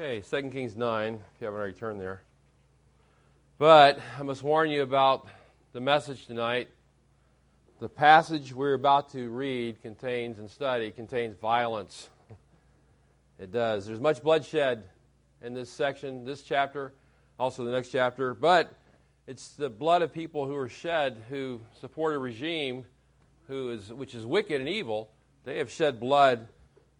Okay, 2 Kings 9, if you haven't already turned there. But I must warn you about the message tonight. The passage we're about to read contains and study contains violence. It does. There's much bloodshed in this section, this chapter, also the next chapter, but it's the blood of people who are shed who support a regime who is which is wicked and evil. They have shed blood.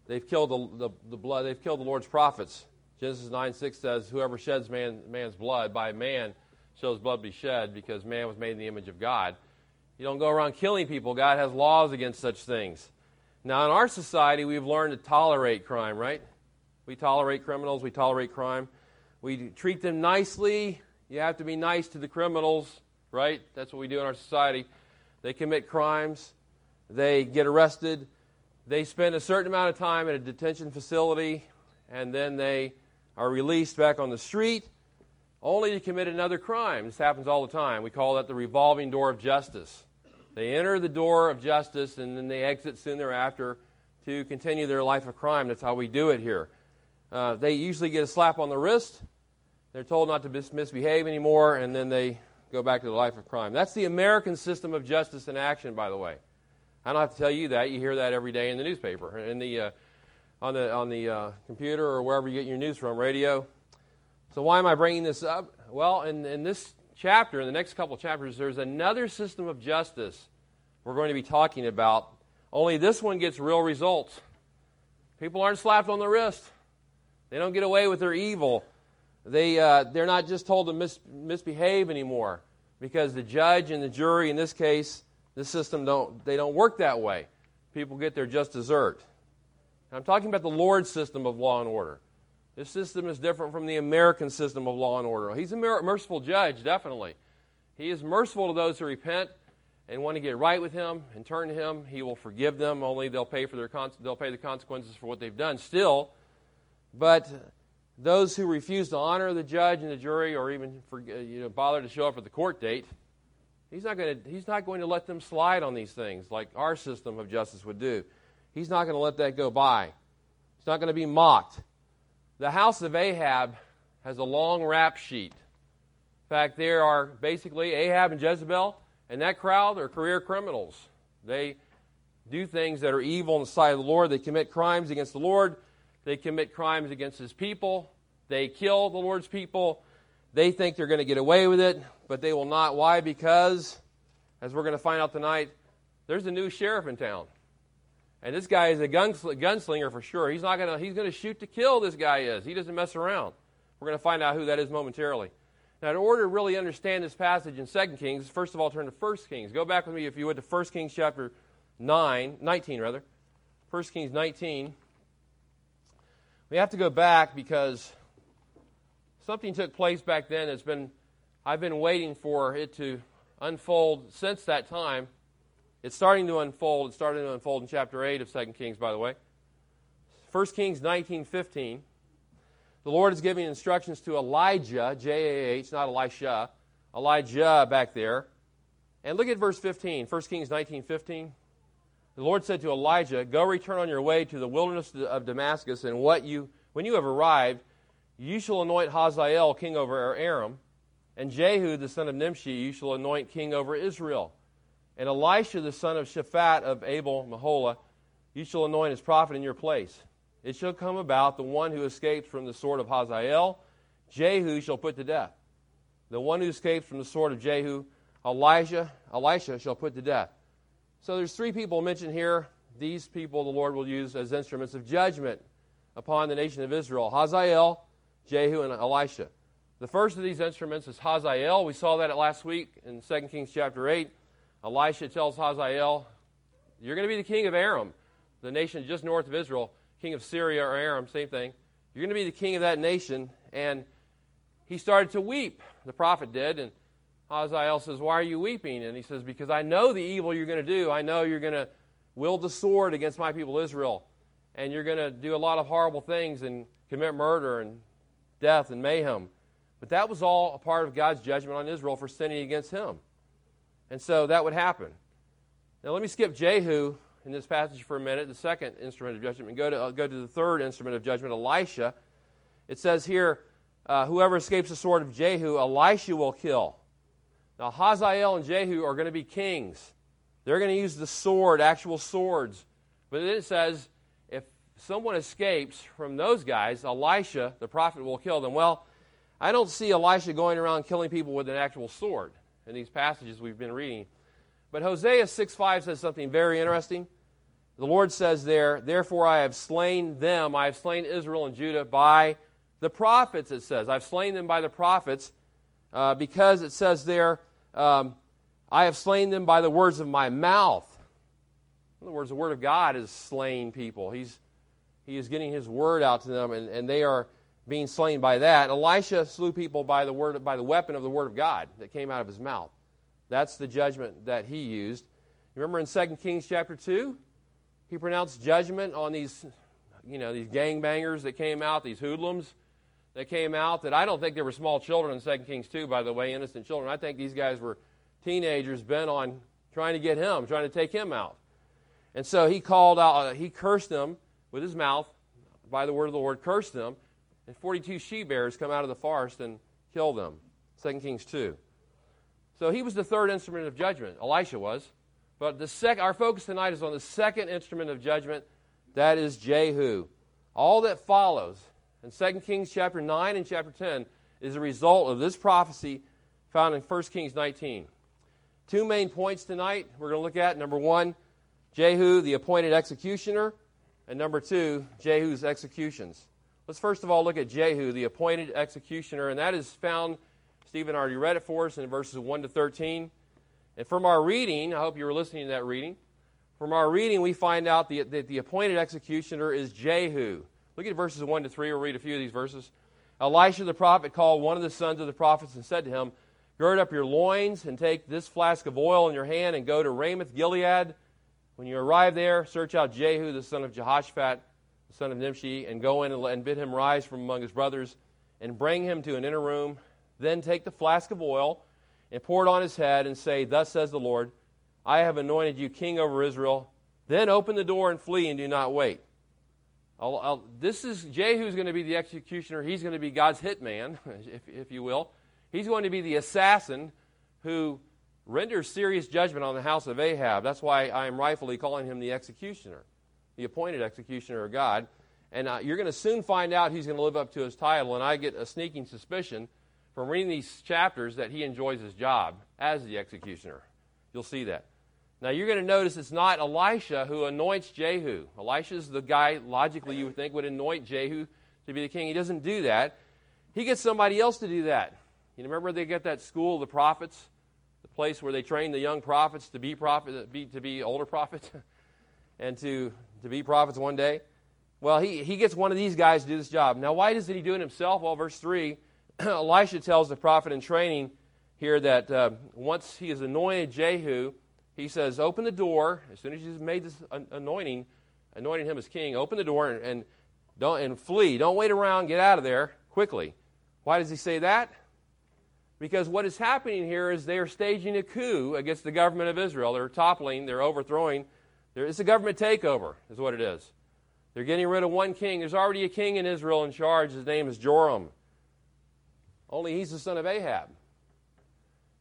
They've killed the, the, the blood. They've killed the Lord's prophets. Genesis 9 6 says, Whoever sheds man, man's blood, by man shall his blood be shed, because man was made in the image of God. You don't go around killing people. God has laws against such things. Now, in our society, we've learned to tolerate crime, right? We tolerate criminals, we tolerate crime. We treat them nicely. You have to be nice to the criminals, right? That's what we do in our society. They commit crimes, they get arrested, they spend a certain amount of time in a detention facility, and then they are released back on the street only to commit another crime. This happens all the time. We call that the revolving door of justice. They enter the door of justice and then they exit soon thereafter to continue their life of crime. That's how we do it here. Uh, they usually get a slap on the wrist. They're told not to mis- misbehave anymore, and then they go back to the life of crime. That's the American system of justice in action, by the way. I don't have to tell you that. You hear that every day in the newspaper, in the, uh, on the, on the uh, computer, or wherever you get your news from, radio. So, why am I bringing this up? Well, in, in this chapter, in the next couple chapters, there's another system of justice we're going to be talking about. Only this one gets real results. People aren't slapped on the wrist, they don't get away with their evil. They, uh, they're not just told to mis- misbehave anymore because the judge and the jury, in this case, this system, don't, they don't work that way. People get their just desert. I'm talking about the Lord's system of law and order. This system is different from the American system of law and order. He's a merciful judge, definitely. He is merciful to those who repent and want to get right with Him and turn to Him. He will forgive them. Only they'll pay for their they'll pay the consequences for what they've done. Still, but those who refuse to honor the judge and the jury, or even for, uh, you know, bother to show up at the court date, he's not going to he's not going to let them slide on these things like our system of justice would do. He's not going to let that go by. He's not going to be mocked. The house of Ahab has a long rap sheet. In fact, there are basically Ahab and Jezebel, and that crowd are career criminals. They do things that are evil in the sight of the Lord. They commit crimes against the Lord. They commit crimes against his people. They kill the Lord's people. They think they're going to get away with it, but they will not. Why? Because, as we're going to find out tonight, there's a new sheriff in town. And this guy is a gunslinger for sure. He's not to he's to shoot to kill this guy is. He doesn't mess around. We're to find out who that is momentarily. Now, in order to really understand this passage in 2 Kings, first of all, turn to 1 Kings. Go back with me, if you would, to 1 Kings chapter 9, 19, rather. 1 Kings 19. We have to go back because something took place back then that's been, I've been waiting for it to unfold since that time. It's starting to unfold. It's starting to unfold in chapter 8 of 2 Kings, by the way. 1 Kings 19:15. The Lord is giving instructions to Elijah, J A H, not Elisha, Elijah back there. And look at verse 15, 1 Kings 19:15. The Lord said to Elijah, "Go return on your way to the wilderness of Damascus, and what you when you have arrived, you shall anoint Hazael king over Aram, and Jehu the son of Nimshi you shall anoint king over Israel." And Elisha, the son of Shaphat of Abel Meholah, you shall anoint as prophet in your place. It shall come about the one who escapes from the sword of Hazael, Jehu shall put to death. The one who escapes from the sword of Jehu, Elijah, Elisha shall put to death. So there's three people mentioned here. These people the Lord will use as instruments of judgment upon the nation of Israel Hazael, Jehu, and Elisha. The first of these instruments is Hazael. We saw that at last week in 2 Kings chapter 8. Elisha tells Hazael, You're going to be the king of Aram, the nation just north of Israel, king of Syria or Aram, same thing. You're going to be the king of that nation. And he started to weep, the prophet did. And Hazael says, Why are you weeping? And he says, Because I know the evil you're going to do. I know you're going to wield the sword against my people Israel. And you're going to do a lot of horrible things and commit murder and death and mayhem. But that was all a part of God's judgment on Israel for sinning against him. And so that would happen. Now let me skip Jehu in this passage for a minute, the second instrument of judgment, and go to, uh, go to the third instrument of judgment, Elisha. It says here, uh, whoever escapes the sword of Jehu, Elisha will kill. Now, Hazael and Jehu are going to be kings. They're going to use the sword, actual swords. But then it says, if someone escapes from those guys, Elisha, the prophet, will kill them. Well, I don't see Elisha going around killing people with an actual sword in these passages we've been reading. But Hosea 6 5 says something very interesting. The Lord says there, Therefore I have slain them, I have slain Israel and Judah by the prophets, it says. I've slain them by the prophets uh, because it says there, um, I have slain them by the words of my mouth. In other words, the word of God is slaying people. He's, he is getting his word out to them, and, and they are being slain by that. Elisha slew people by the word by the weapon of the word of God that came out of his mouth. That's the judgment that he used. Remember in 2 Kings chapter 2? He pronounced judgment on these, you know, these gangbangers that came out, these hoodlums that came out that I don't think they were small children in 2 Kings 2, by the way, innocent children. I think these guys were teenagers bent on trying to get him, trying to take him out. And so he called out, uh, he cursed them with his mouth by the word of the Lord, cursed them, and 42 she bears come out of the forest and kill them. 2 Kings 2. So he was the third instrument of judgment. Elisha was. But the sec- our focus tonight is on the second instrument of judgment. That is Jehu. All that follows in 2 Kings chapter 9 and chapter 10 is a result of this prophecy found in 1 Kings 19. Two main points tonight we're going to look at. Number one, Jehu, the appointed executioner. And number two, Jehu's executions. Let's first of all look at Jehu, the appointed executioner. And that is found, Stephen already read it for us in verses 1 to 13. And from our reading, I hope you were listening to that reading. From our reading, we find out the, that the appointed executioner is Jehu. Look at verses 1 to 3. We'll read a few of these verses. Elisha the prophet called one of the sons of the prophets and said to him, Gird up your loins and take this flask of oil in your hand and go to Ramoth Gilead. When you arrive there, search out Jehu, the son of Jehoshaphat, the son of Nimshi, and go in and bid him rise from among his brothers and bring him to an inner room. Then take the flask of oil and pour it on his head and say, Thus says the Lord, I have anointed you king over Israel. Then open the door and flee and do not wait. I'll, I'll, this is Jehu's going to be the executioner. He's going to be God's hitman, if, if you will. He's going to be the assassin who renders serious judgment on the house of Ahab. That's why I am rightfully calling him the executioner, the appointed executioner of God. And uh, you're going to soon find out he's going to live up to his title. And I get a sneaking suspicion from reading these chapters that he enjoys his job as the executioner. You'll see that. Now you're going to notice it's not Elisha who anoints Jehu. Elisha's the guy, logically, you would think, would anoint Jehu to be the king. He doesn't do that. He gets somebody else to do that. You remember they get that school of the prophets, the place where they train the young prophets to be prophet, be, to be older prophets, and to to be prophets one day. Well, he, he gets one of these guys to do this job. Now, why doesn't he do it himself? Well, verse 3, Elisha tells the prophet in training here that uh, once he has anointed Jehu, he says, Open the door. As soon as he's made this anointing, anointing him as king, open the door and, and, don't, and flee. Don't wait around. Get out of there quickly. Why does he say that? Because what is happening here is they are staging a coup against the government of Israel. They're toppling, they're overthrowing. It's a government takeover, is what it is. They're getting rid of one king. There's already a king in Israel in charge. His name is Joram. Only he's the son of Ahab.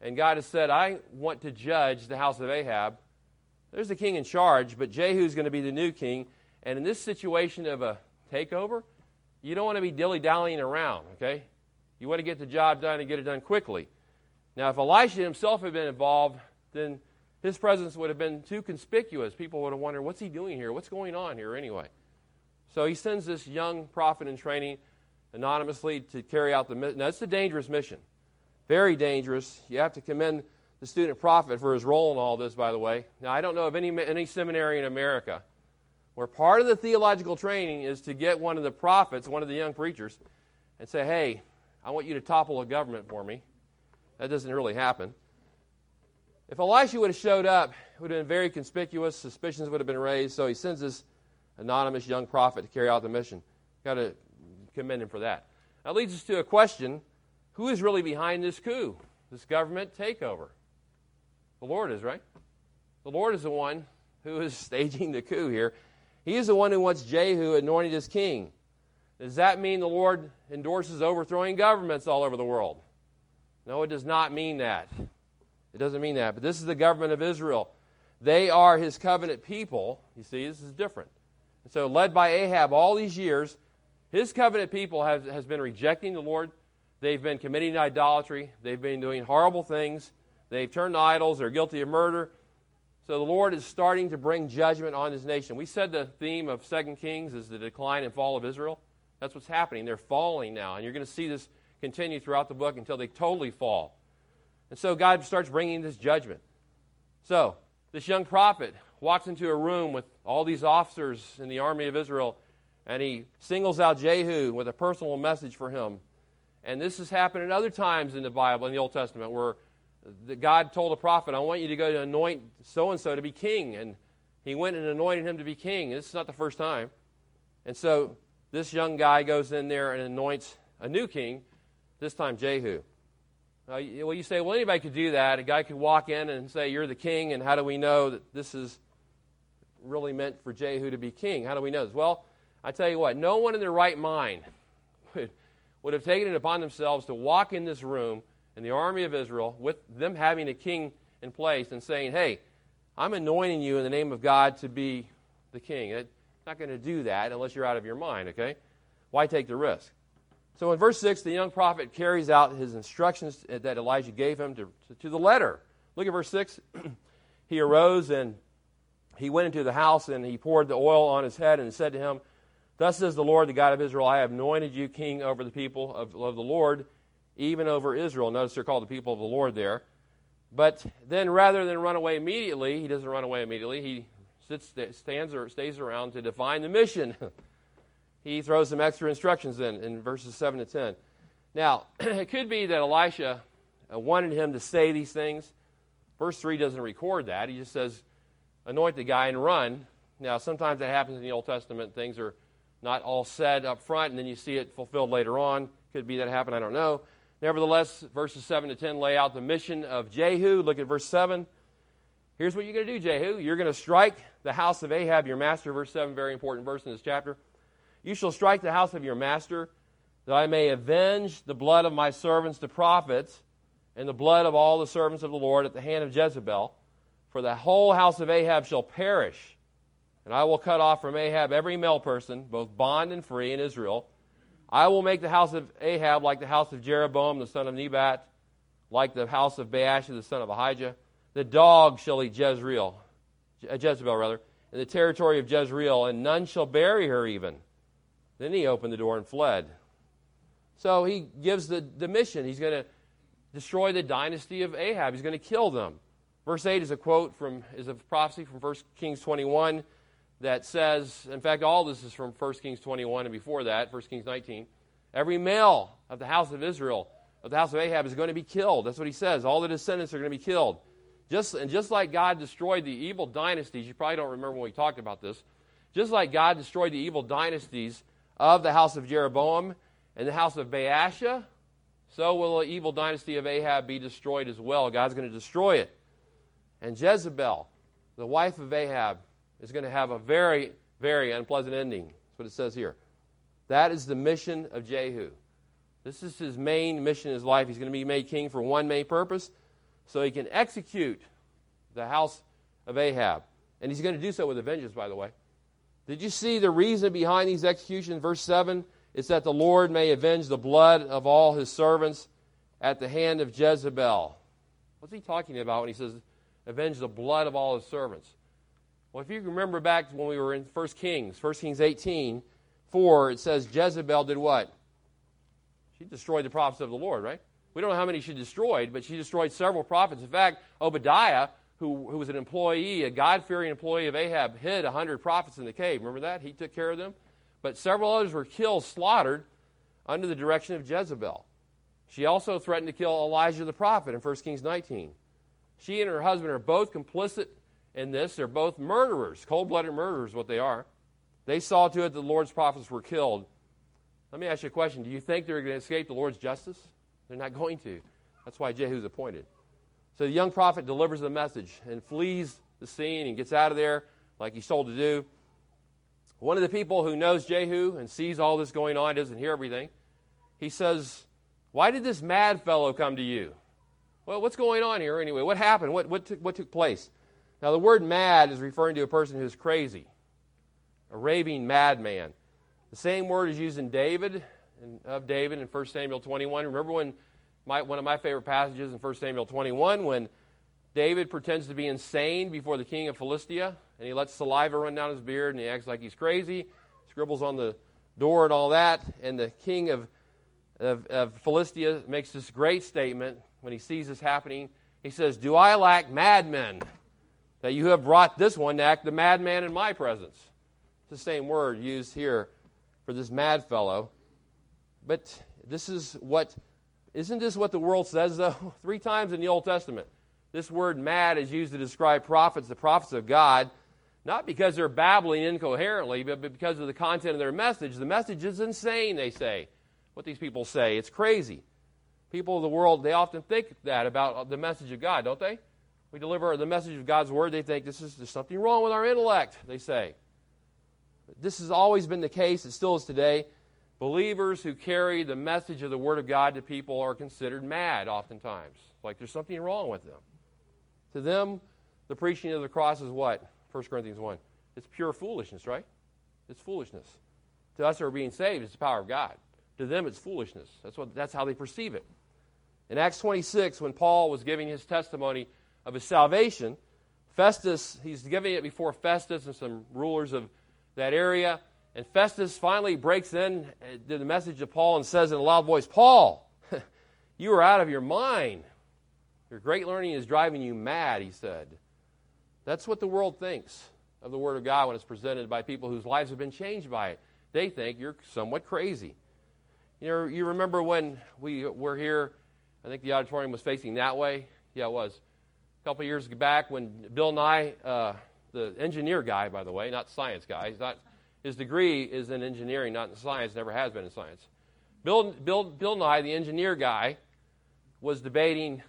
And God has said, I want to judge the house of Ahab. There's the king in charge, but Jehu's going to be the new king. And in this situation of a takeover, you don't want to be dilly dallying around, okay? You want to get the job done and get it done quickly. Now, if Elisha himself had been involved, then his presence would have been too conspicuous. People would have wondered, what's he doing here? What's going on here anyway? So he sends this young prophet in training anonymously to carry out the mission. Now, it's a dangerous mission. Very dangerous. You have to commend the student prophet for his role in all this, by the way. Now, I don't know of any, any seminary in America where part of the theological training is to get one of the prophets, one of the young preachers, and say, hey, I want you to topple a government for me. That doesn't really happen. If Elisha would have showed up, it would have been very conspicuous. Suspicions would have been raised. So he sends this anonymous young prophet to carry out the mission. Got to commend him for that. That leads us to a question who is really behind this coup, this government takeover? The Lord is, right? The Lord is the one who is staging the coup here. He is the one who wants Jehu anointed as king. Does that mean the Lord endorses overthrowing governments all over the world? No, it does not mean that. It doesn't mean that. But this is the government of Israel. They are his covenant people. You see, this is different. And so, led by Ahab all these years, his covenant people have, has been rejecting the Lord. They've been committing idolatry. They've been doing horrible things. They've turned to idols. They're guilty of murder. So the Lord is starting to bring judgment on his nation. We said the theme of 2 Kings is the decline and fall of Israel. That's what's happening. They're falling now. And you're going to see this continue throughout the book until they totally fall. And so God starts bringing this judgment. So this young prophet walks into a room with all these officers in the army of Israel, and he singles out Jehu with a personal message for him. And this has happened at other times in the Bible, in the Old Testament, where God told a prophet, I want you to go to anoint so and so to be king. And he went and anointed him to be king. This is not the first time. And so this young guy goes in there and anoints a new king, this time Jehu. Uh, well, you say, well, anybody could do that. A guy could walk in and say, You're the king, and how do we know that this is really meant for Jehu to be king? How do we know this? Well, I tell you what, no one in their right mind would, would have taken it upon themselves to walk in this room in the army of Israel with them having a king in place and saying, Hey, I'm anointing you in the name of God to be the king. It's not going to do that unless you're out of your mind, okay? Why take the risk? So in verse 6, the young prophet carries out his instructions that Elijah gave him to, to the letter. Look at verse 6. he arose and he went into the house and he poured the oil on his head and said to him, Thus says the Lord, the God of Israel, I have anointed you king over the people of, of the Lord, even over Israel. Notice they're called the people of the Lord there. But then rather than run away immediately, he doesn't run away immediately. He sits, stands or stays around to define the mission. he throws some extra instructions in in verses 7 to 10. Now, it could be that Elisha uh, wanted him to say these things. Verse 3 doesn't record that. He just says, anoint the guy and run. Now, sometimes that happens in the Old Testament. Things are not all said up front, and then you see it fulfilled later on. Could be that happened, I don't know. Nevertheless, verses 7 to 10 lay out the mission of Jehu. Look at verse 7. Here's what you're going to do, Jehu. You're going to strike the house of Ahab, your master. Verse 7, very important verse in this chapter. You shall strike the house of your master, that I may avenge the blood of my servants, the prophets, and the blood of all the servants of the Lord at the hand of Jezebel. For the whole house of Ahab shall perish, and I will cut off from Ahab every male person, both bond and free, in Israel I will make the house of Ahab like the house of Jeroboam the son of Nebat, like the house of Baasha the son of Ahijah. The dog shall eat Jezreel, Jezebel rather, in the territory of Jezreel, and none shall bury her even. Then he opened the door and fled. So he gives the, the mission. He's going to destroy the dynasty of Ahab. He's going to kill them. Verse 8 is a quote from is a prophecy from 1 Kings 21 that says, in fact, all this is from 1 Kings 21 and before that, 1 Kings 19. Every male of the house of Israel, of the house of Ahab, is going to be killed. That's what he says. All the descendants are going to be killed. Just, and just like God destroyed the evil dynasties, you probably don't remember when we talked about this, just like God destroyed the evil dynasties of the house of Jeroboam and the house of Baasha, so will the evil dynasty of Ahab be destroyed as well. God's going to destroy it. And Jezebel, the wife of Ahab, is going to have a very, very unpleasant ending. That's what it says here. That is the mission of Jehu. This is his main mission in his life. He's going to be made king for one main purpose, so he can execute the house of Ahab. And he's going to do so with a vengeance, by the way. Did you see the reason behind these executions? Verse 7 is that the Lord may avenge the blood of all his servants at the hand of Jezebel. What's he talking about when he says, avenge the blood of all his servants? Well, if you remember back when we were in 1 Kings, 1 Kings 18, 4, it says Jezebel did what? She destroyed the prophets of the Lord, right? We don't know how many she destroyed, but she destroyed several prophets. In fact, Obadiah, who, who was an employee, a God fearing employee of Ahab, hid 100 prophets in the cave. Remember that? He took care of them. But several others were killed, slaughtered, under the direction of Jezebel. She also threatened to kill Elijah the prophet in 1 Kings 19. She and her husband are both complicit in this. They're both murderers, cold blooded murderers, what they are. They saw to it that the Lord's prophets were killed. Let me ask you a question. Do you think they're going to escape the Lord's justice? They're not going to. That's why Jehu's appointed. So the young prophet delivers the message and flees the scene and gets out of there like he's told to do. One of the people who knows Jehu and sees all this going on, doesn't hear everything, he says, Why did this mad fellow come to you? Well, what's going on here anyway? What happened? What, what, took, what took place? Now, the word mad is referring to a person who's crazy, a raving madman. The same word is used in David, of David in 1 Samuel 21. Remember when my, one of my favorite passages in 1 Samuel 21 when David pretends to be insane before the king of Philistia, and he lets saliva run down his beard, and he acts like he's crazy, scribbles on the door and all that, and the king of, of, of Philistia makes this great statement when he sees this happening. He says, Do I lack madmen that you have brought this one to act the madman in my presence? It's the same word used here for this mad fellow. But this is what, isn't this what the world says, though? Three times in the Old Testament. This word mad is used to describe prophets, the prophets of God, not because they're babbling incoherently, but because of the content of their message. The message is insane, they say. What these people say. It's crazy. People of the world, they often think that about uh, the message of God, don't they? We deliver the message of God's word, they think this is there's something wrong with our intellect, they say. This has always been the case, it still is today. Believers who carry the message of the Word of God to people are considered mad oftentimes, like there's something wrong with them. To them, the preaching of the cross is what? 1 Corinthians 1. It's pure foolishness, right? It's foolishness. To us who are being saved, it's the power of God. To them, it's foolishness. That's, what, that's how they perceive it. In Acts 26, when Paul was giving his testimony of his salvation, Festus, he's giving it before Festus and some rulers of that area. And Festus finally breaks in to the message of Paul and says in a loud voice, Paul, you are out of your mind. Your great learning is driving you mad, he said. That's what the world thinks of the Word of God when it's presented by people whose lives have been changed by it. They think you're somewhat crazy. You know, you remember when we were here, I think the auditorium was facing that way. Yeah, it was. A couple years back when Bill Nye, uh, the engineer guy, by the way, not science guy, he's not, his degree is in engineering, not in science, never has been in science. Bill, Bill, Bill Nye, the engineer guy, was debating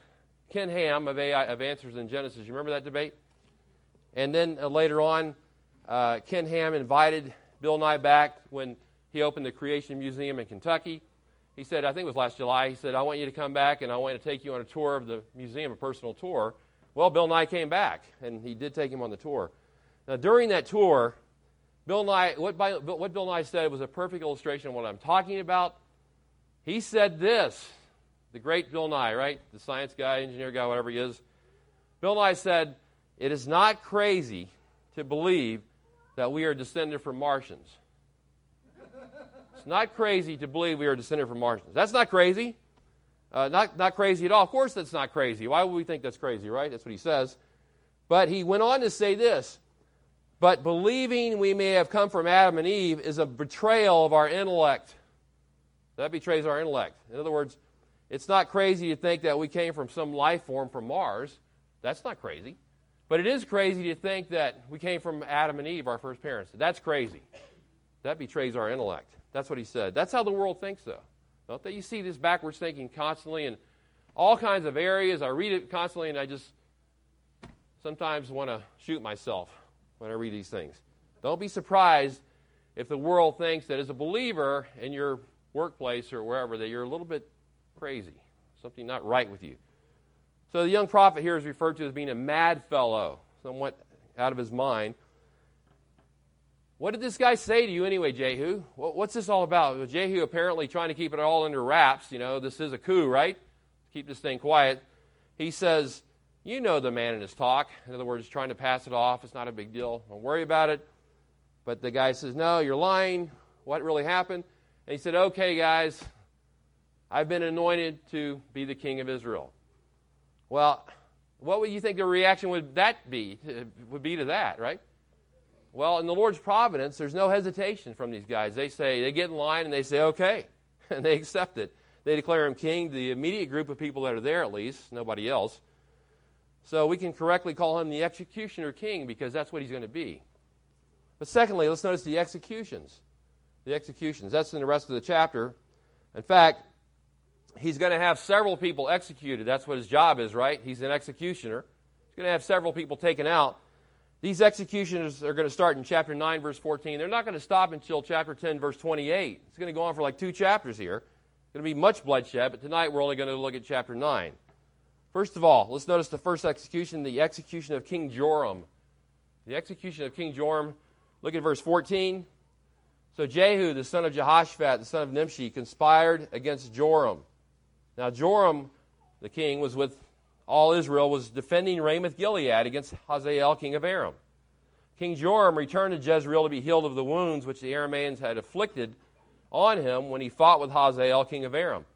Ken Ham of, AI, of Answers in Genesis. You remember that debate? And then uh, later on, uh, Ken Ham invited Bill Nye back when he opened the Creation Museum in Kentucky. He said, I think it was last July, he said, I want you to come back and I want to take you on a tour of the museum, a personal tour. Well, Bill Nye came back, and he did take him on the tour. Now, during that tour, Bill Nye, what, what Bill Nye said was a perfect illustration of what I'm talking about. He said this the great Bill Nye, right? The science guy, engineer guy, whatever he is. Bill Nye said, It is not crazy to believe that we are descended from Martians. It's not crazy to believe we are descended from Martians. That's not crazy. Uh, not, not crazy at all. Of course, that's not crazy. Why would we think that's crazy, right? That's what he says. But he went on to say this But believing we may have come from Adam and Eve is a betrayal of our intellect. That betrays our intellect. In other words, it's not crazy to think that we came from some life form from Mars. That's not crazy. But it is crazy to think that we came from Adam and Eve, our first parents. That's crazy. That betrays our intellect. That's what he said. That's how the world thinks, though. Don't they? You see this backwards thinking constantly in all kinds of areas. I read it constantly, and I just sometimes want to shoot myself when I read these things. Don't be surprised if the world thinks that as a believer in your workplace or wherever that you're a little bit crazy, something not right with you. So the young prophet here is referred to as being a mad fellow, somewhat out of his mind. What did this guy say to you anyway, Jehu? What's this all about? Well, Jehu apparently trying to keep it all under wraps. You know, this is a coup, right? Keep this thing quiet. He says, You know the man in his talk. In other words, trying to pass it off. It's not a big deal. Don't worry about it. But the guy says, No, you're lying. What really happened? And he said, Okay, guys, I've been anointed to be the king of Israel. Well, what would you think the reaction would that be? Uh, would be to that, right? Well, in the Lord's providence, there's no hesitation from these guys. They say, they get in line and they say, okay, and they accept it. They declare him king, the immediate group of people that are there at least, nobody else. So we can correctly call him the executioner king because that's what he's going to be. But secondly, let's notice the executions. The executions. That's in the rest of the chapter. In fact, he's going to have several people executed. That's what his job is, right? He's an executioner. He's going to have several people taken out. These executions are going to start in chapter 9, verse 14. They're not going to stop until chapter 10, verse 28. It's going to go on for like two chapters here. It's going to be much bloodshed, but tonight we're only going to look at chapter 9. First of all, let's notice the first execution, the execution of King Joram. The execution of King Joram. Look at verse 14. So Jehu, the son of Jehoshaphat, the son of Nimshi, conspired against Joram. Now Joram, the king, was with all Israel, was defending Ramoth Gilead against Hazael, king of Aram. King Joram returned to Jezreel to be healed of the wounds which the Arameans had afflicted on him when he fought with Hazael, king of Aram.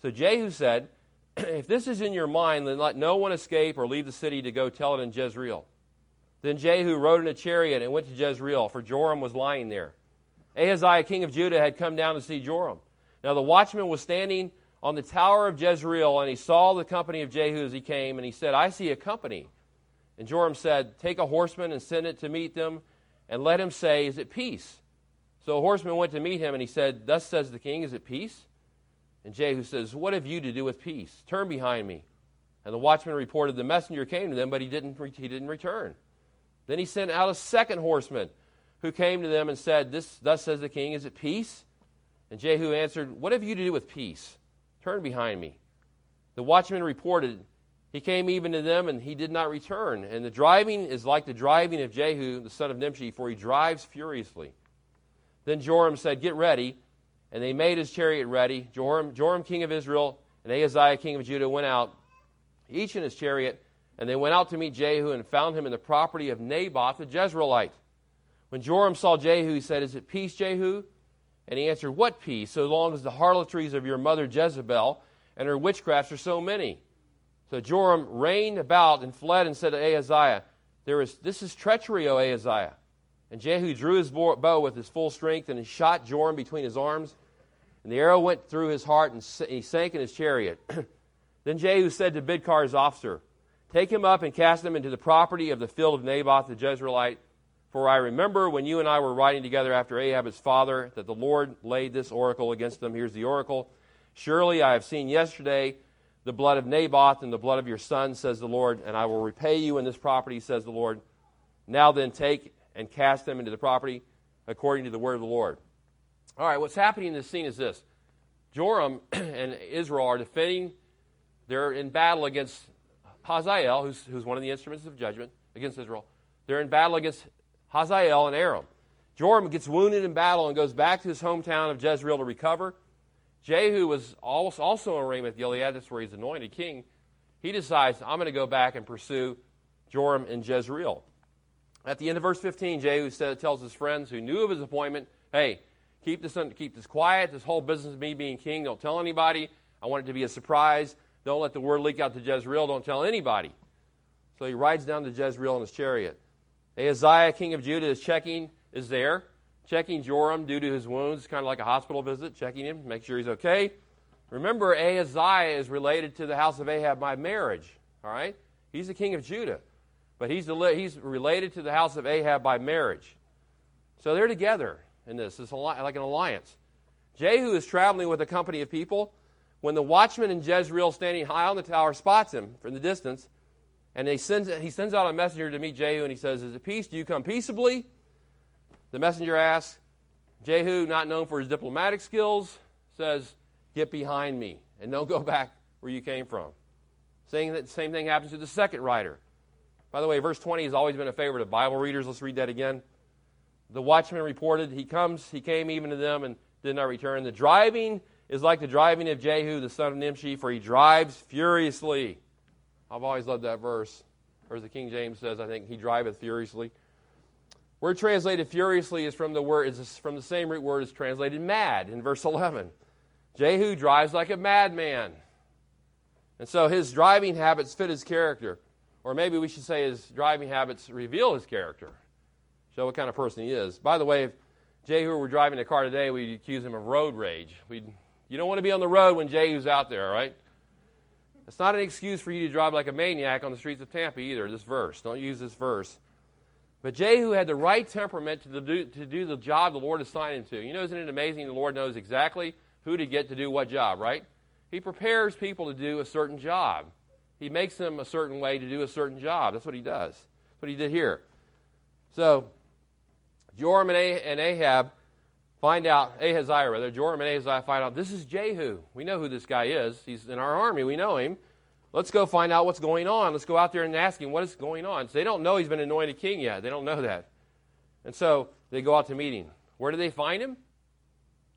So Jehu said, If this is in your mind, then let no one escape or leave the city to go tell it in Jezreel. Then Jehu rode in a chariot and went to Jezreel, for Joram was lying there. Ahaziah, king of Judah, had come down to see Joram. Now the watchman was standing on the tower of Jezreel, and he saw the company of Jehu as he came, and he said, I see a company. And Joram said, Take a horseman and send it to meet them, and let him say, Is it peace? So a horseman went to meet him, and he said, Thus says the king, Is it peace? And Jehu says, What have you to do with peace? Turn behind me. And the watchman reported, The messenger came to them, but he didn't, he didn't return. Then he sent out a second horseman who came to them and said, this, Thus says the king, is it peace? And Jehu answered, What have you to do with peace? Turn behind me. The watchman reported, He came even to them, and he did not return. And the driving is like the driving of Jehu, the son of Nimshi, for he drives furiously. Then Joram said, Get ready. And they made his chariot ready. Joram, Joram king of Israel, and Ahaziah, king of Judah, went out, each in his chariot, and they went out to meet Jehu and found him in the property of Naboth the Jezreelite. When Joram saw Jehu, he said, Is it peace, Jehu? And he answered, What peace, so long as the harlotries of your mother Jezebel and her witchcrafts are so many? So Joram reined about and fled and said to Ahaziah, there is, This is treachery, O Ahaziah. And Jehu drew his bow with his full strength and shot Joram between his arms. And the arrow went through his heart and he sank in his chariot. then Jehu said to Bidkar's officer, Take him up and cast him into the property of the field of Naboth the Jezreelite for I remember when you and I were riding together after Ahab his father, that the Lord laid this oracle against them. Here's the oracle. Surely I have seen yesterday the blood of Naboth and the blood of your son, says the Lord, and I will repay you in this property, says the Lord. Now then, take and cast them into the property according to the word of the Lord. All right, what's happening in this scene is this Joram and Israel are defending, they're in battle against Hazael, who's, who's one of the instruments of judgment against Israel. They're in battle against Hazael and Aram. Joram gets wounded in battle and goes back to his hometown of Jezreel to recover. Jehu was also in Ramoth Gilead, that's where he's anointed king. He decides, I'm going to go back and pursue Joram in Jezreel. At the end of verse 15, Jehu tells his friends who knew of his appointment, hey, keep this, keep this quiet, this whole business of me being king. Don't tell anybody. I want it to be a surprise. Don't let the word leak out to Jezreel. Don't tell anybody. So he rides down to Jezreel in his chariot. Ahaziah, king of Judah, is checking, is there, checking Joram due to his wounds. It's kind of like a hospital visit, checking him, make sure he's okay. Remember, Ahaziah is related to the house of Ahab by marriage. All right? He's the king of Judah. But he's, he's related to the house of Ahab by marriage. So they're together in this. It's like an alliance. Jehu is traveling with a company of people. When the watchman in Jezreel, standing high on the tower, spots him from the distance, and he sends, he sends out a messenger to meet Jehu, and he says, Is it peace? Do you come peaceably? The messenger asks. Jehu, not known for his diplomatic skills, says, Get behind me, and don't go back where you came from. Saying that the same thing happens to the second writer. By the way, verse 20 has always been a favorite of Bible readers. Let's read that again. The watchman reported, He comes, he came even to them and did not return. The driving is like the driving of Jehu, the son of Nimshi, for he drives furiously. I've always loved that verse. Or as the King James says, I think, he driveth furiously. Word translated furiously is from the word is from the same root word as translated mad in verse 11. Jehu drives like a madman. And so his driving habits fit his character. Or maybe we should say his driving habits reveal his character, show what kind of person he is. By the way, if Jehu were driving a car today, we'd accuse him of road rage. We'd, you don't want to be on the road when Jehu's out there, right? It's not an excuse for you to drive like a maniac on the streets of Tampa either, this verse. Don't use this verse. But Jehu had the right temperament to do, to do the job the Lord assigned him to. You know, isn't it amazing the Lord knows exactly who to get to do what job, right? He prepares people to do a certain job. He makes them a certain way to do a certain job. That's what he does. That's what he did here. So Joram and, ah- Ahab find out, Ahaziah rather, Joram and Ahaziah find out, this is Jehu. We know who this guy is. He's in our army. We know him. Let's go find out what's going on. Let's go out there and ask him what is going on. So they don't know he's been anointed king yet. They don't know that. And so they go out to meet him. Where do they find him?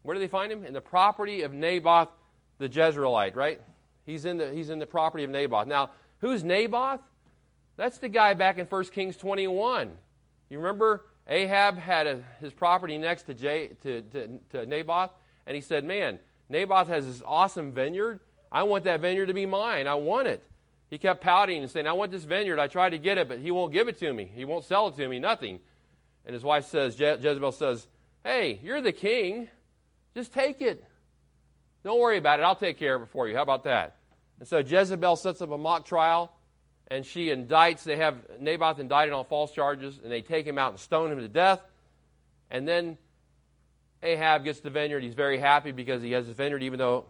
Where do they find him? In the property of Naboth the Jezreelite, right? He's in the, he's in the property of Naboth. Now, who's Naboth? That's the guy back in 1 Kings 21. You remember Ahab had a, his property next to, to, to, to Naboth, and he said, Man, Naboth has this awesome vineyard. I want that vineyard to be mine. I want it. He kept pouting and saying, I want this vineyard. I tried to get it, but he won't give it to me. He won't sell it to me, nothing. And his wife says, Je- Jezebel says, Hey, you're the king. Just take it. Don't worry about it. I'll take care of it for you. How about that? And so Jezebel sets up a mock trial, and she indicts. They have Naboth indicted on false charges, and they take him out and stone him to death. And then Ahab gets the vineyard. He's very happy because he has the vineyard, even though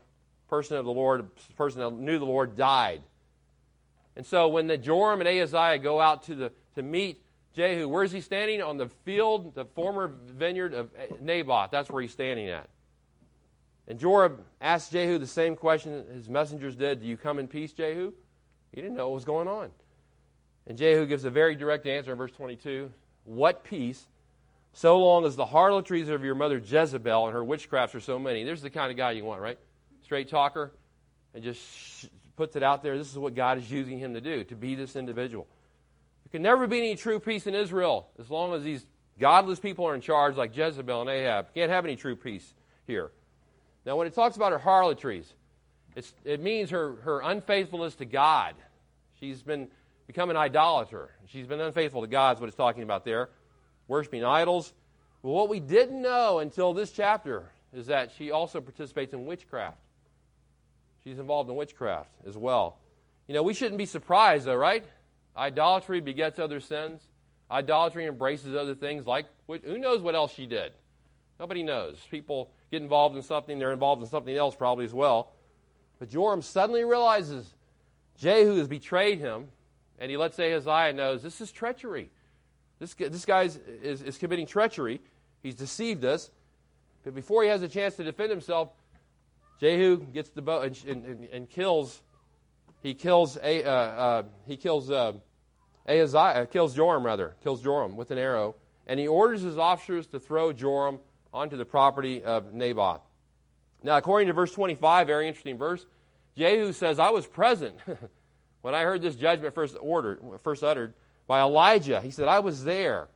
person of the Lord, person that knew the Lord, died. And so when the Joram and Ahaziah go out to the to meet Jehu, where is he standing? On the field, the former vineyard of Naboth. That's where he's standing at. And Joram asks Jehu the same question his messengers did Do you come in peace, Jehu? He didn't know what was going on. And Jehu gives a very direct answer in verse 22 What peace? So long as the harlotries of your mother Jezebel and her witchcrafts are so many. There's the kind of guy you want, right? Straight talker, and just puts it out there. This is what God is using him to do, to be this individual. There can never be any true peace in Israel as long as these godless people are in charge, like Jezebel and Ahab. Can't have any true peace here. Now, when it talks about her harlotries, it means her, her unfaithfulness to God. She's been become an idolater. She's been unfaithful to God, is what it's talking about there. Worshipping idols. Well, what we didn't know until this chapter is that she also participates in witchcraft. She's involved in witchcraft as well. You know, we shouldn't be surprised, though, right? Idolatry begets other sins. Idolatry embraces other things like, who knows what else she did? Nobody knows. People get involved in something, they're involved in something else probably as well. But Joram suddenly realizes Jehu has betrayed him, and he lets Ahaziah know this is treachery. This, this guy is, is, is committing treachery. He's deceived us. But before he has a chance to defend himself, Jehu gets the bow and, and, and kills. He kills a, uh, uh, he kills uh, Ahaziah, kills Joram rather, kills Joram with an arrow, and he orders his officers to throw Joram onto the property of Naboth. Now, according to verse 25, very interesting verse, Jehu says, I was present when I heard this judgment first, ordered, first uttered by Elijah. He said, I was there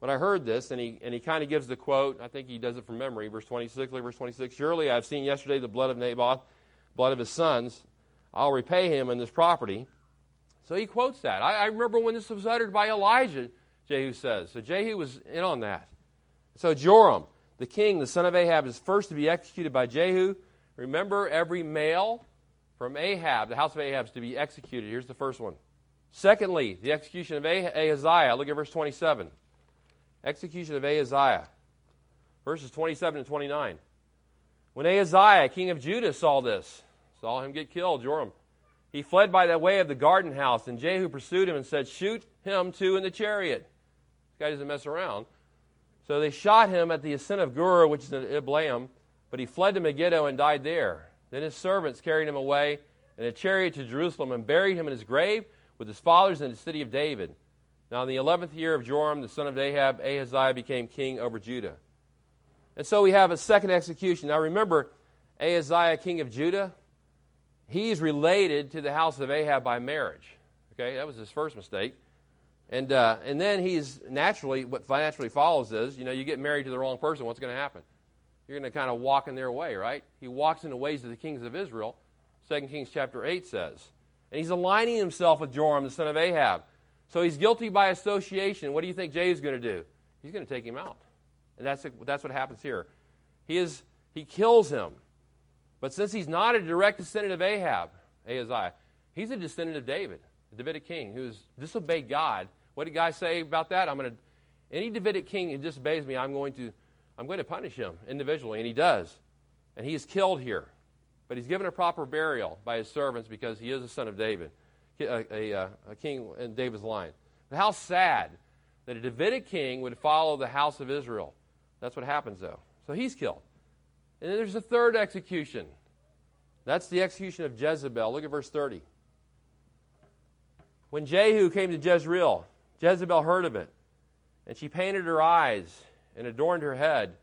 when I heard this. And he, and he kind of gives the quote. I think he does it from memory. Verse 26, look verse 26. Surely I have seen yesterday the blood of Naboth, blood of his sons. I'll repay him in this property. So he quotes that. I, I remember when this was uttered by Elijah, Jehu says. So Jehu was in on that. So Joram, the king, the son of Ahab, is first to be executed by Jehu. Remember, every male from Ahab, the house of Ahab, is to be executed. Here's the first one. Secondly, the execution of Ahaziah. Look at verse 27. Execution of Ahaziah. Verses 27 and 29. When Ahaziah, king of Judah, saw this, saw him get killed, Joram, he fled by the way of the garden house, and Jehu pursued him and said, Shoot him too in the chariot. This guy doesn't mess around. So they shot him at the ascent of Gur, which is in Ibleam, but he fled to Megiddo and died there. Then his servants carried him away in a chariot to Jerusalem and buried him in his grave with his fathers in the city of David. Now, in the eleventh year of Joram, the son of Ahab, Ahaziah became king over Judah. And so we have a second execution. Now, remember, Ahaziah, king of Judah, he's related to the house of Ahab by marriage. Okay, that was his first mistake. And, uh, and then he's naturally, what financially follows is, you know, you get married to the wrong person, what's going to happen? You're going to kind of walk in their way, right? He walks in the ways of the kings of Israel, 2 Kings chapter 8 says. And he's aligning himself with Joram, the son of Ahab. So he's guilty by association. What do you think Jay is going to do? He's going to take him out. And that's, that's what happens here. He, is, he kills him. But since he's not a direct descendant of Ahab, Ahaziah, he's a descendant of David, the Davidic king, who's disobeyed God what did God say about that? I'm going to any Davidic king who disobeys me, I'm going to I'm going to punish him individually, and he does. And he is killed here. But he's given a proper burial by his servants because he is a son of David, a, a, a king in David's line. But how sad that a Davidic king would follow the house of Israel. That's what happens, though. So he's killed. And then there's a third execution. That's the execution of Jezebel. Look at verse 30. When Jehu came to Jezreel, Jezebel heard of it, and she painted her eyes and adorned her head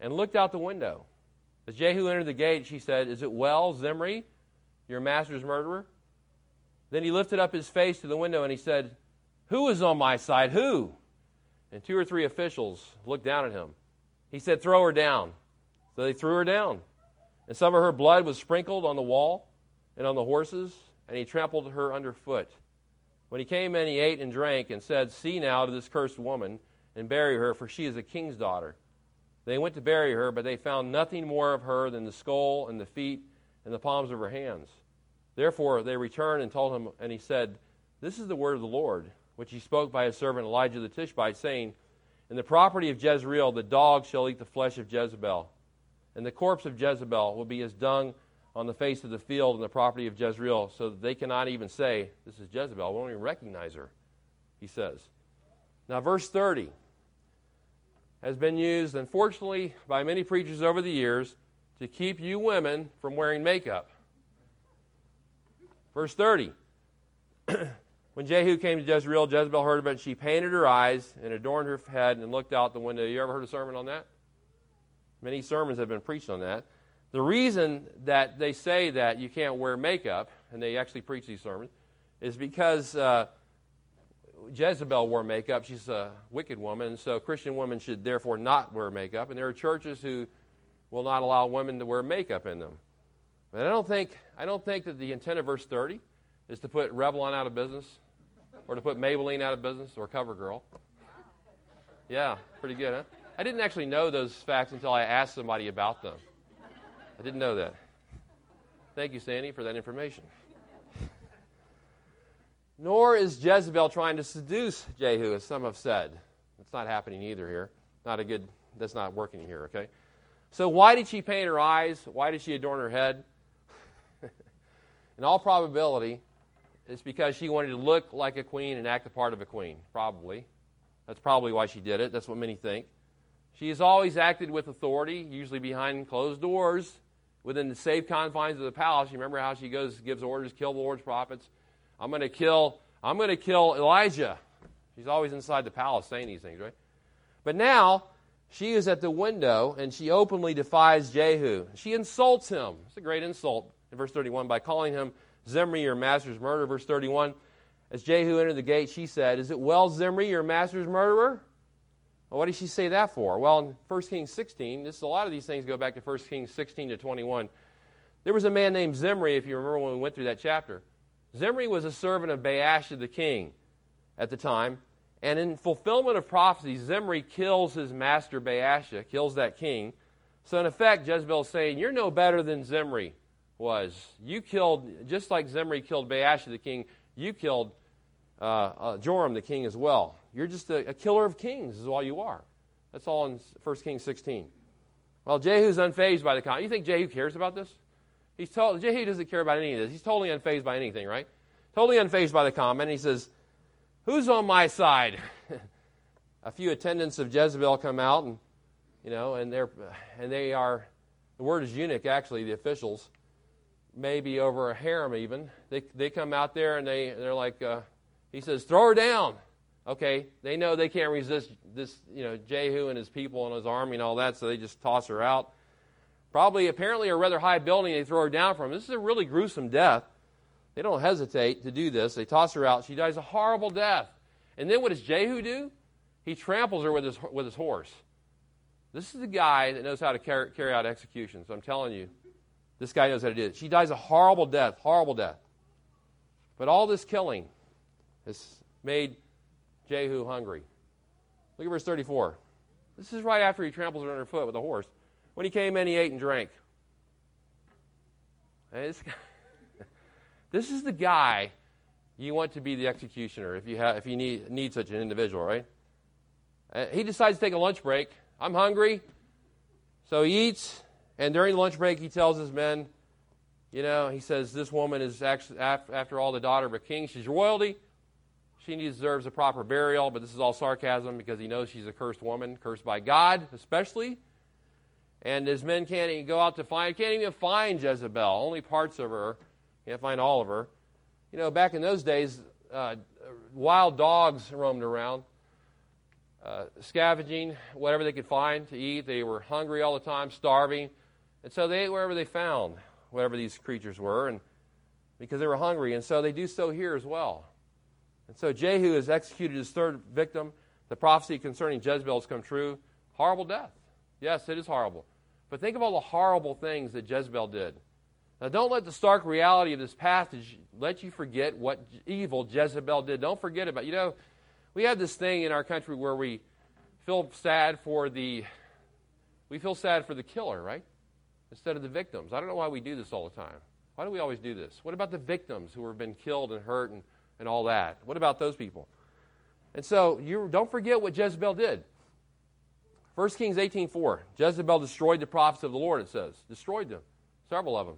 and looked out the window. As Jehu entered the gate, she said, Is it well, Zimri, your master's murderer? Then he lifted up his face to the window and he said, Who is on my side? Who? And two or three officials looked down at him. He said, Throw her down. So they threw her down. And some of her blood was sprinkled on the wall and on the horses, and he trampled her underfoot. When he came in, he ate and drank and said, See now to this cursed woman and bury her, for she is a king's daughter. They went to bury her, but they found nothing more of her than the skull and the feet and the palms of her hands. Therefore they returned and told him, and he said, This is the word of the Lord, which he spoke by his servant Elijah the Tishbite, saying, In the property of Jezreel the dog shall eat the flesh of Jezebel, and the corpse of Jezebel will be as dung on the face of the field and the property of Jezreel, so that they cannot even say, This is Jezebel. We won't even recognize her, he says. Now, verse 30 has been used, unfortunately, by many preachers over the years to keep you women from wearing makeup. Verse 30. when Jehu came to Jezreel, Jezebel heard of it. She painted her eyes and adorned her head and looked out the window. You ever heard a sermon on that? Many sermons have been preached on that. The reason that they say that you can't wear makeup, and they actually preach these sermons, is because uh, Jezebel wore makeup. She's a wicked woman, so Christian women should therefore not wear makeup. And there are churches who will not allow women to wear makeup in them. But I don't think, I don't think that the intent of verse 30 is to put Revlon out of business or to put Maybelline out of business or CoverGirl. Yeah, pretty good, huh? I didn't actually know those facts until I asked somebody about them. I didn't know that. Thank you, Sandy, for that information. Nor is Jezebel trying to seduce Jehu, as some have said. It's not happening either here. Not a good, that's not working here, okay? So, why did she paint her eyes? Why did she adorn her head? In all probability, it's because she wanted to look like a queen and act the part of a queen, probably. That's probably why she did it. That's what many think. She has always acted with authority, usually behind closed doors, within the safe confines of the palace. You remember how she goes, gives orders, kill the Lord's prophets. I'm going to kill. I'm going to kill Elijah. She's always inside the palace saying these things, right? But now she is at the window and she openly defies Jehu. She insults him. It's a great insult in verse 31 by calling him Zimri, your master's murderer. Verse 31, as Jehu entered the gate, she said, Is it well, Zimri, your master's murderer? Well, what did she say that for? Well, in 1 Kings 16, this, a lot of these things go back to 1 Kings 16 to 21. There was a man named Zimri, if you remember when we went through that chapter. Zimri was a servant of Baasha the king at the time. And in fulfillment of prophecy, Zimri kills his master Baasha, kills that king. So, in effect, Jezebel is saying, You're no better than Zimri was. You killed, just like Zimri killed Baasha the king, you killed uh, uh, Joram the king as well. You're just a, a, killer of kings, is all you are. That's all in 1 Kings 16. Well, Jehu's unfazed by the comment. You think Jehu cares about this? He's told, Jehu doesn't care about any of this. He's totally unfazed by anything, right? Totally unfazed by the comment. He says, Who's on my side? a few attendants of Jezebel come out, and you know, and they're and they are. The word is eunuch, actually. The officials, maybe over a harem, even. They they come out there and they they're like, uh, he says, throw her down. Okay, they know they can't resist this, you know, Jehu and his people and his army and all that, so they just toss her out. Probably, apparently, a rather high building they throw her down from. This is a really gruesome death. They don't hesitate to do this. They toss her out. She dies a horrible death. And then what does Jehu do? He tramples her with his, with his horse. This is the guy that knows how to carry, carry out executions. I'm telling you, this guy knows how to do it. She dies a horrible death, horrible death. But all this killing has made Jehu hungry. Look at verse 34. This is right after he tramples her underfoot with a horse. When he came in, he ate and drank. This, guy, this is the guy you want to be the executioner if you, have, if you need, need such an individual, right? Uh, he decides to take a lunch break. I'm hungry. So he eats, and during the lunch break, he tells his men, you know, he says, This woman is actually, after all, the daughter of a king. She's royalty. She deserves a proper burial, but this is all sarcasm because he knows she's a cursed woman, cursed by God especially. And his men can't even go out to find, can't even find Jezebel, only parts of her, can't find all of her. You know, back in those days, uh, wild dogs roamed around, uh, scavenging whatever they could find to eat. They were hungry all the time, starving. And so they ate wherever they found, whatever these creatures were, and because they were hungry. And so they do so here as well. And so Jehu has executed his third victim. The prophecy concerning Jezebel has come true. Horrible death. Yes, it is horrible. But think of all the horrible things that Jezebel did. Now, don't let the stark reality of this passage let you forget what evil Jezebel did. Don't forget about. You know, we have this thing in our country where we feel sad for the we feel sad for the killer, right? Instead of the victims. I don't know why we do this all the time. Why do we always do this? What about the victims who have been killed and hurt and and all that. What about those people? And so you don't forget what Jezebel did. 1 Kings 18:4. Jezebel destroyed the prophets of the Lord, it says. Destroyed them. Several of them.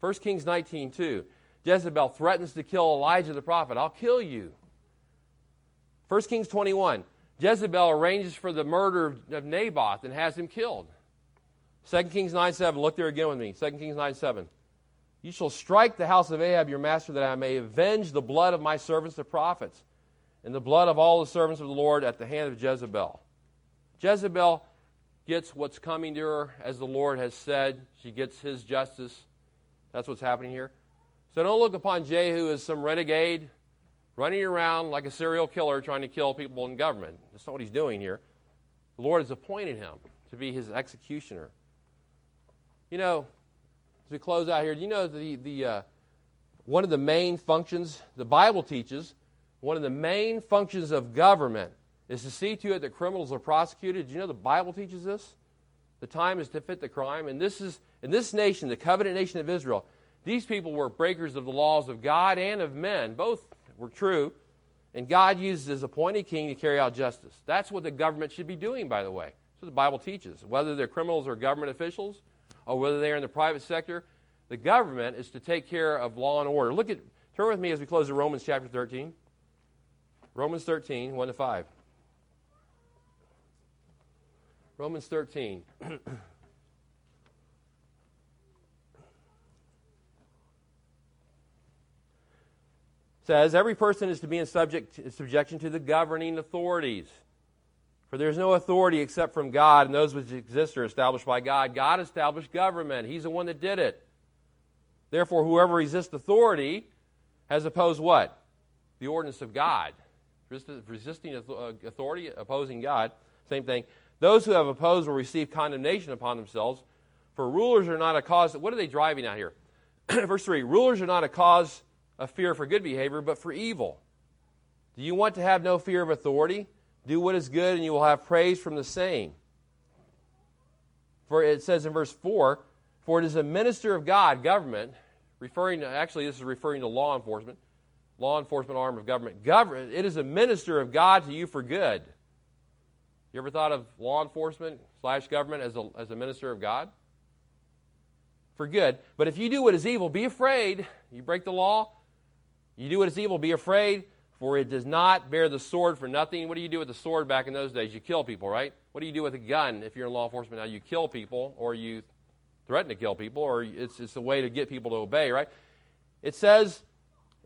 1 Kings 19:2. Jezebel threatens to kill Elijah the prophet. I'll kill you. 1 Kings 21. Jezebel arranges for the murder of Naboth and has him killed. 2 Kings 9 7. Look there again with me. 2 Kings 9 7. You shall strike the house of Ahab, your master, that I may avenge the blood of my servants, the prophets, and the blood of all the servants of the Lord at the hand of Jezebel. Jezebel gets what's coming to her, as the Lord has said. She gets his justice. That's what's happening here. So don't look upon Jehu as some renegade running around like a serial killer trying to kill people in government. That's not what he's doing here. The Lord has appointed him to be his executioner. You know, as we close out here, do you know the, the, uh, one of the main functions the Bible teaches, one of the main functions of government is to see to it that criminals are prosecuted. Do you know the Bible teaches this? The time is to fit the crime. And this is, in this nation, the covenant nation of Israel, these people were breakers of the laws of God and of men. Both were true. And God uses his appointed king to carry out justice. That's what the government should be doing, by the way. That's what the Bible teaches. Whether they're criminals or government officials, or whether they are in the private sector, the government is to take care of law and order. Look at, turn with me as we close to Romans chapter 13. Romans 13, 1 to 5. Romans 13. says every person is to be in subject, subjection to the governing authorities for there is no authority except from God, and those which exist are established by God. God established government, He's the one that did it. Therefore, whoever resists authority has opposed what? The ordinance of God. Resisting uh, authority, opposing God, same thing. Those who have opposed will receive condemnation upon themselves, for rulers are not a cause. What are they driving at here? Verse 3 Rulers are not a cause of fear for good behavior, but for evil. Do you want to have no fear of authority? Do what is good, and you will have praise from the same. For it says in verse 4 For it is a minister of God, government, referring to, actually, this is referring to law enforcement, law enforcement arm of government. government. It is a minister of God to you for good. You ever thought of law enforcement slash government as a, as a minister of God? For good. But if you do what is evil, be afraid. You break the law, you do what is evil, be afraid, for it does not bear the sword for nothing. What do you do with the sword back in those days? You kill people, right? What do you do with a gun if you're in law enforcement now? You kill people, or you threaten to kill people, or it's, it's a way to get people to obey, right? It says,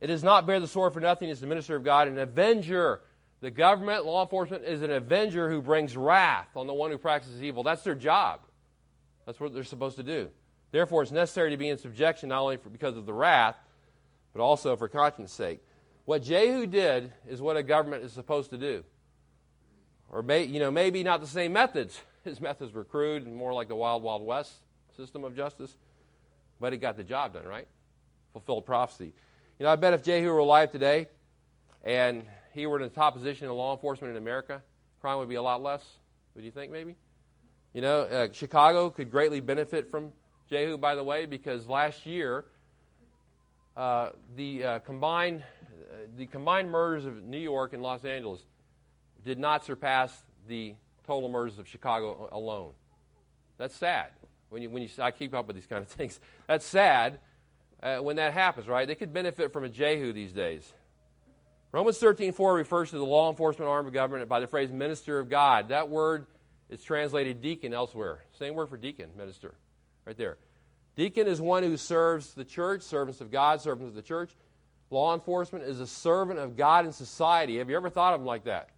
it does not bear the sword for nothing. It's the minister of God, an avenger. The government, law enforcement, is an avenger who brings wrath on the one who practices evil. That's their job. That's what they're supposed to do. Therefore, it's necessary to be in subjection not only for, because of the wrath, but also for conscience sake. What Jehu did is what a government is supposed to do. Or may, you know, maybe not the same methods. His methods were crude and more like the Wild Wild West system of justice. But he got the job done, right? Fulfilled prophecy. You know, I bet if Jehu were alive today and he were in a top position in law enforcement in America, crime would be a lot less. Would you think maybe? You know, uh, Chicago could greatly benefit from Jehu, by the way, because last year uh, the uh, combined the combined murders of New York and Los Angeles did not surpass the total murders of Chicago alone. That's sad. When you, when you, I keep up with these kind of things. That's sad uh, when that happens, right? They could benefit from a Jehu these days. Romans 13:4 refers to the law enforcement arm of government by the phrase minister of God. That word is translated deacon elsewhere. Same word for deacon, minister, right there. Deacon is one who serves the church, servants of God, servants of the church. Law enforcement is a servant of God and society. Have you ever thought of them like that?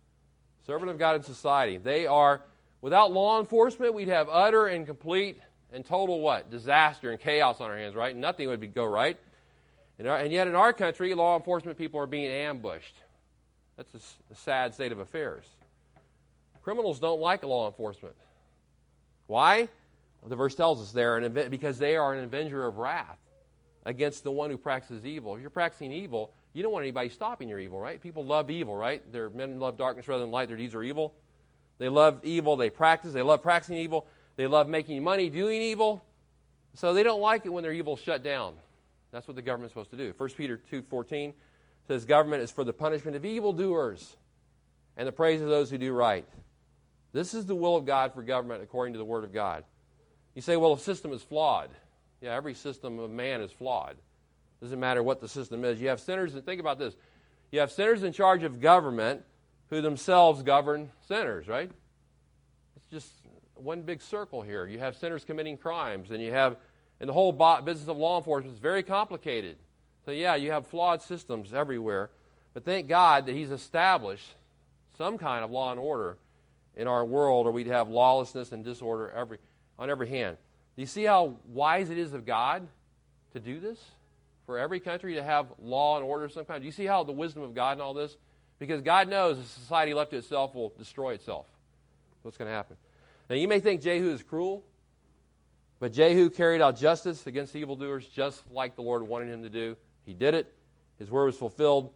Servant of God and society. They are, without law enforcement, we'd have utter and complete and total what? Disaster and chaos on our hands, right? Nothing would be, go right. And, and yet in our country, law enforcement people are being ambushed. That's a, a sad state of affairs. Criminals don't like law enforcement. Why? Well, the verse tells us they're an, because they are an avenger of wrath against the one who practices evil. If you're practicing evil, you don't want anybody stopping your evil, right? People love evil, right? Their men love darkness rather than light. Their deeds are evil. They love evil. They practice. They love practicing evil. They love making money doing evil. So they don't like it when their evil shut down. That's what the government's supposed to do. 1 Peter 2.14 says government is for the punishment of evildoers and the praise of those who do right. This is the will of God for government according to the Word of God. You say, well, the system is flawed. Yeah, every system of man is flawed. Doesn't matter what the system is. You have sinners, and think about this. You have sinners in charge of government who themselves govern sinners, right? It's just one big circle here. You have sinners committing crimes, and you have, and the whole business of law enforcement is very complicated. So, yeah, you have flawed systems everywhere. But thank God that He's established some kind of law and order in our world, or we'd have lawlessness and disorder every, on every hand. Do you see how wise it is of God to do this? For every country to have law and order of some kind? Do you see how the wisdom of God in all this? Because God knows a society left to itself will destroy itself. What's going to happen? Now, you may think Jehu is cruel, but Jehu carried out justice against evildoers just like the Lord wanted him to do. He did it. His word was fulfilled.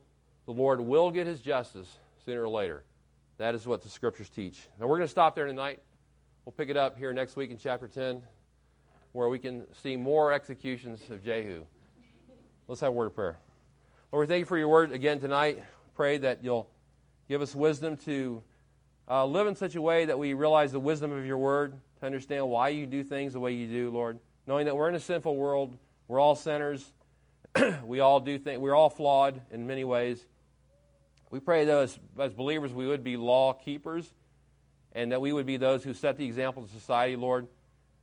The Lord will get his justice sooner or later. That is what the scriptures teach. Now, we're going to stop there tonight. We'll pick it up here next week in chapter 10, where we can see more executions of Jehu. Let's have a word of prayer. Lord, we thank you for your word again tonight. Pray that you'll give us wisdom to uh, live in such a way that we realize the wisdom of your word, to understand why you do things the way you do, Lord. Knowing that we're in a sinful world, we're all sinners, we all do things, we're all flawed in many ways. We pray though, as, as believers we would be law keepers and that we would be those who set the example to society, Lord,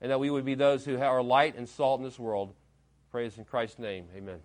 and that we would be those who are light and salt in this world. Praise in Christ's name. Amen.